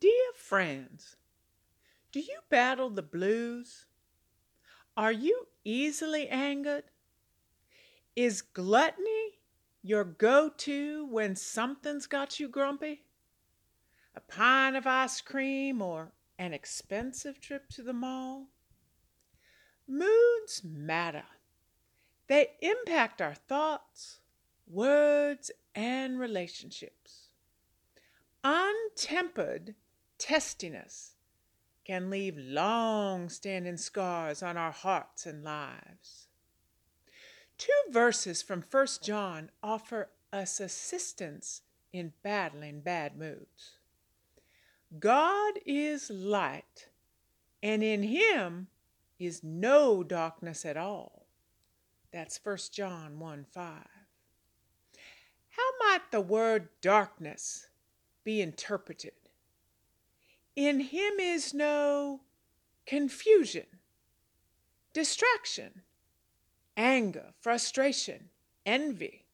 Dear friends, do you battle the blues? Are you easily angered? Is gluttony your go to when something's got you grumpy? A pint of ice cream or an expensive trip to the mall? Moods matter. They impact our thoughts, words, and relationships. Untempered testiness can leave long standing scars on our hearts and lives. Two verses from 1 John offer us assistance in battling bad moods. God is light, and in him is no darkness at all. That's 1 John 1 5. How might the word darkness be interpreted? In him is no confusion, distraction, anger, frustration, envy,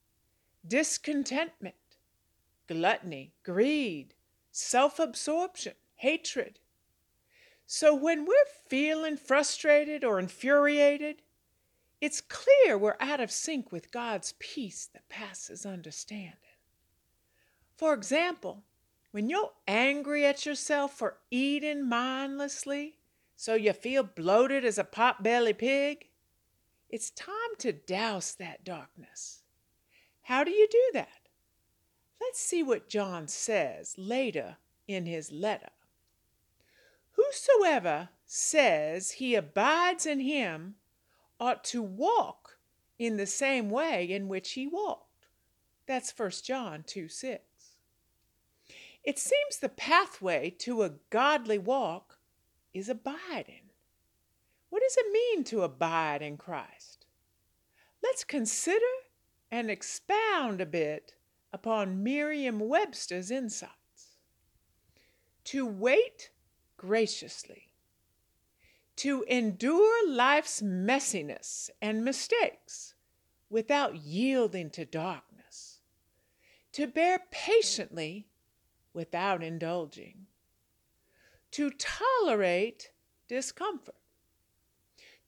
discontentment, gluttony, greed, self absorption, hatred. So when we're feeling frustrated or infuriated, it's clear we're out of sync with God's peace that passes understanding. For example, when you're angry at yourself for eating mindlessly so you feel bloated as a pot-bellied pig, it's time to douse that darkness. How do you do that? Let's see what John says later in his letter. Whosoever says he abides in him ought to walk in the same way in which he walked. That's 1 John 2 6. It seems the pathway to a godly walk is abiding. What does it mean to abide in Christ? Let's consider and expound a bit upon Merriam Webster's insights. To wait graciously to endure life's messiness and mistakes without yielding to darkness, to bear patiently without indulging, to tolerate discomfort,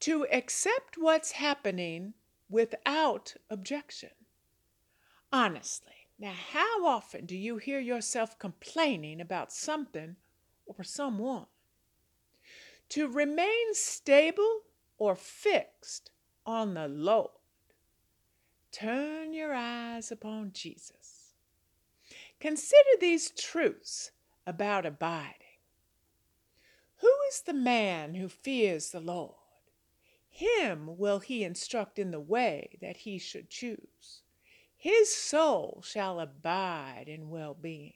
to accept what's happening without objection. Honestly, now how often do you hear yourself complaining about something or someone? to remain stable or fixed on the Lord. Turn your eyes upon Jesus. Consider these truths about abiding. Who is the man who fears the Lord? Him will he instruct in the way that he should choose. His soul shall abide in well being,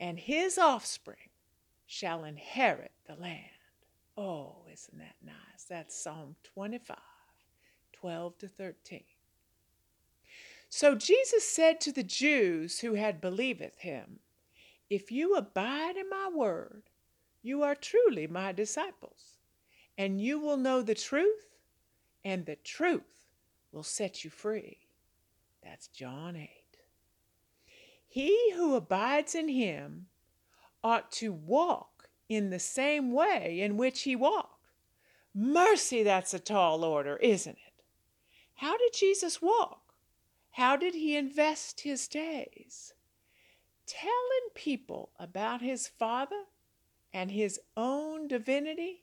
and his offspring shall inherit the land. Oh, isn't that nice? That's Psalm 25, 12 to 13. So Jesus said to the Jews who had believed him, If you abide in my word, you are truly my disciples, and you will know the truth, and the truth will set you free. That's John 8. He who abides in him ought to walk in the same way in which he walked. Mercy, that's a tall order, isn't it? How did Jesus walk? How did he invest his days? Telling people about his Father and his own divinity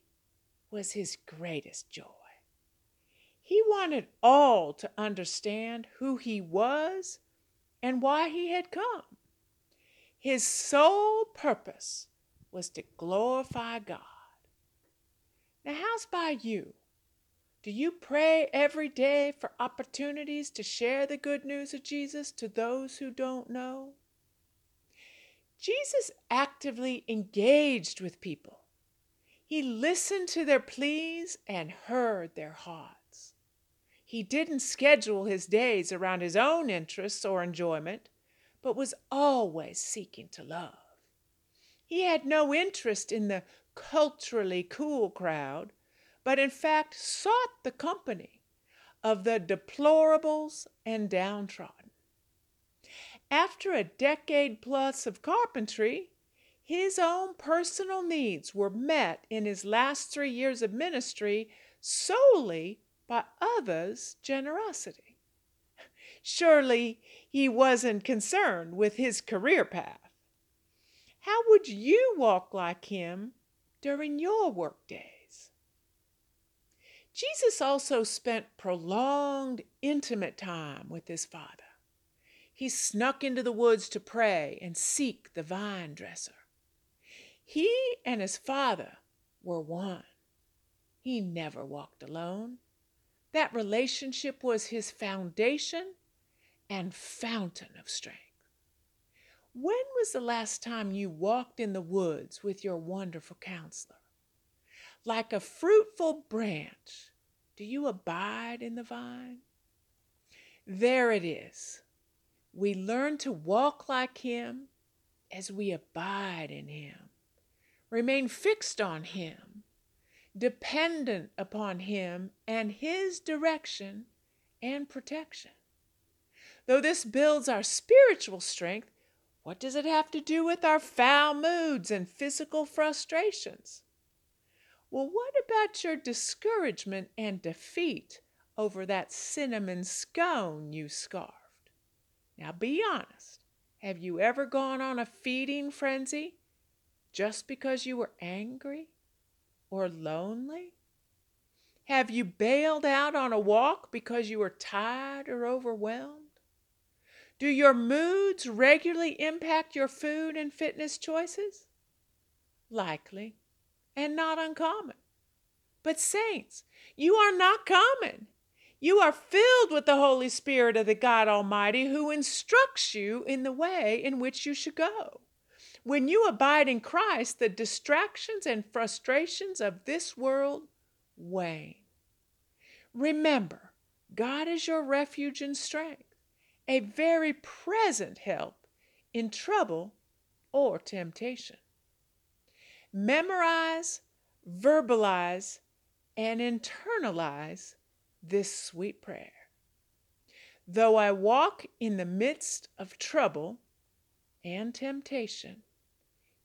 was his greatest joy. He wanted all to understand who he was and why he had come. His sole purpose was to glorify God. Now, how's by you? Do you pray every day for opportunities to share the good news of Jesus to those who don't know? Jesus actively engaged with people. He listened to their pleas and heard their hearts. He didn't schedule his days around his own interests or enjoyment, but was always seeking to love. He had no interest in the culturally cool crowd, but in fact sought the company of the deplorables and downtrodden. After a decade plus of carpentry, his own personal needs were met in his last three years of ministry solely by others' generosity. Surely he wasn't concerned with his career path. How would you walk like him during your work days? Jesus also spent prolonged, intimate time with his Father. He snuck into the woods to pray and seek the vine dresser. He and his Father were one. He never walked alone. That relationship was his foundation and fountain of strength. When was the last time you walked in the woods with your wonderful counselor? Like a fruitful branch, do you abide in the vine? There it is. We learn to walk like him as we abide in him, remain fixed on him, dependent upon him and his direction and protection. Though this builds our spiritual strength, what does it have to do with our foul moods and physical frustrations? Well, what about your discouragement and defeat over that cinnamon scone you scarfed? Now be honest. Have you ever gone on a feeding frenzy just because you were angry or lonely? Have you bailed out on a walk because you were tired or overwhelmed? Do your moods regularly impact your food and fitness choices? Likely, and not uncommon. But, saints, you are not common. You are filled with the Holy Spirit of the God Almighty who instructs you in the way in which you should go. When you abide in Christ, the distractions and frustrations of this world wane. Remember, God is your refuge and strength a very present help in trouble or temptation. Memorize, verbalize, and internalize this sweet prayer. Though I walk in the midst of trouble and temptation,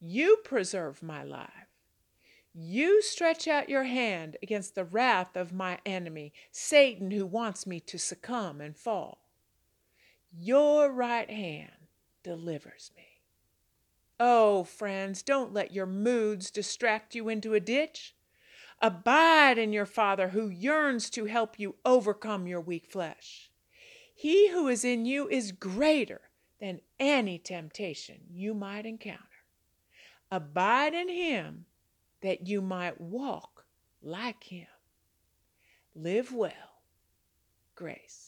you preserve my life. You stretch out your hand against the wrath of my enemy, Satan, who wants me to succumb and fall. Your right hand delivers me. Oh, friends, don't let your moods distract you into a ditch. Abide in your Father who yearns to help you overcome your weak flesh. He who is in you is greater than any temptation you might encounter. Abide in him that you might walk like him. Live well. Grace.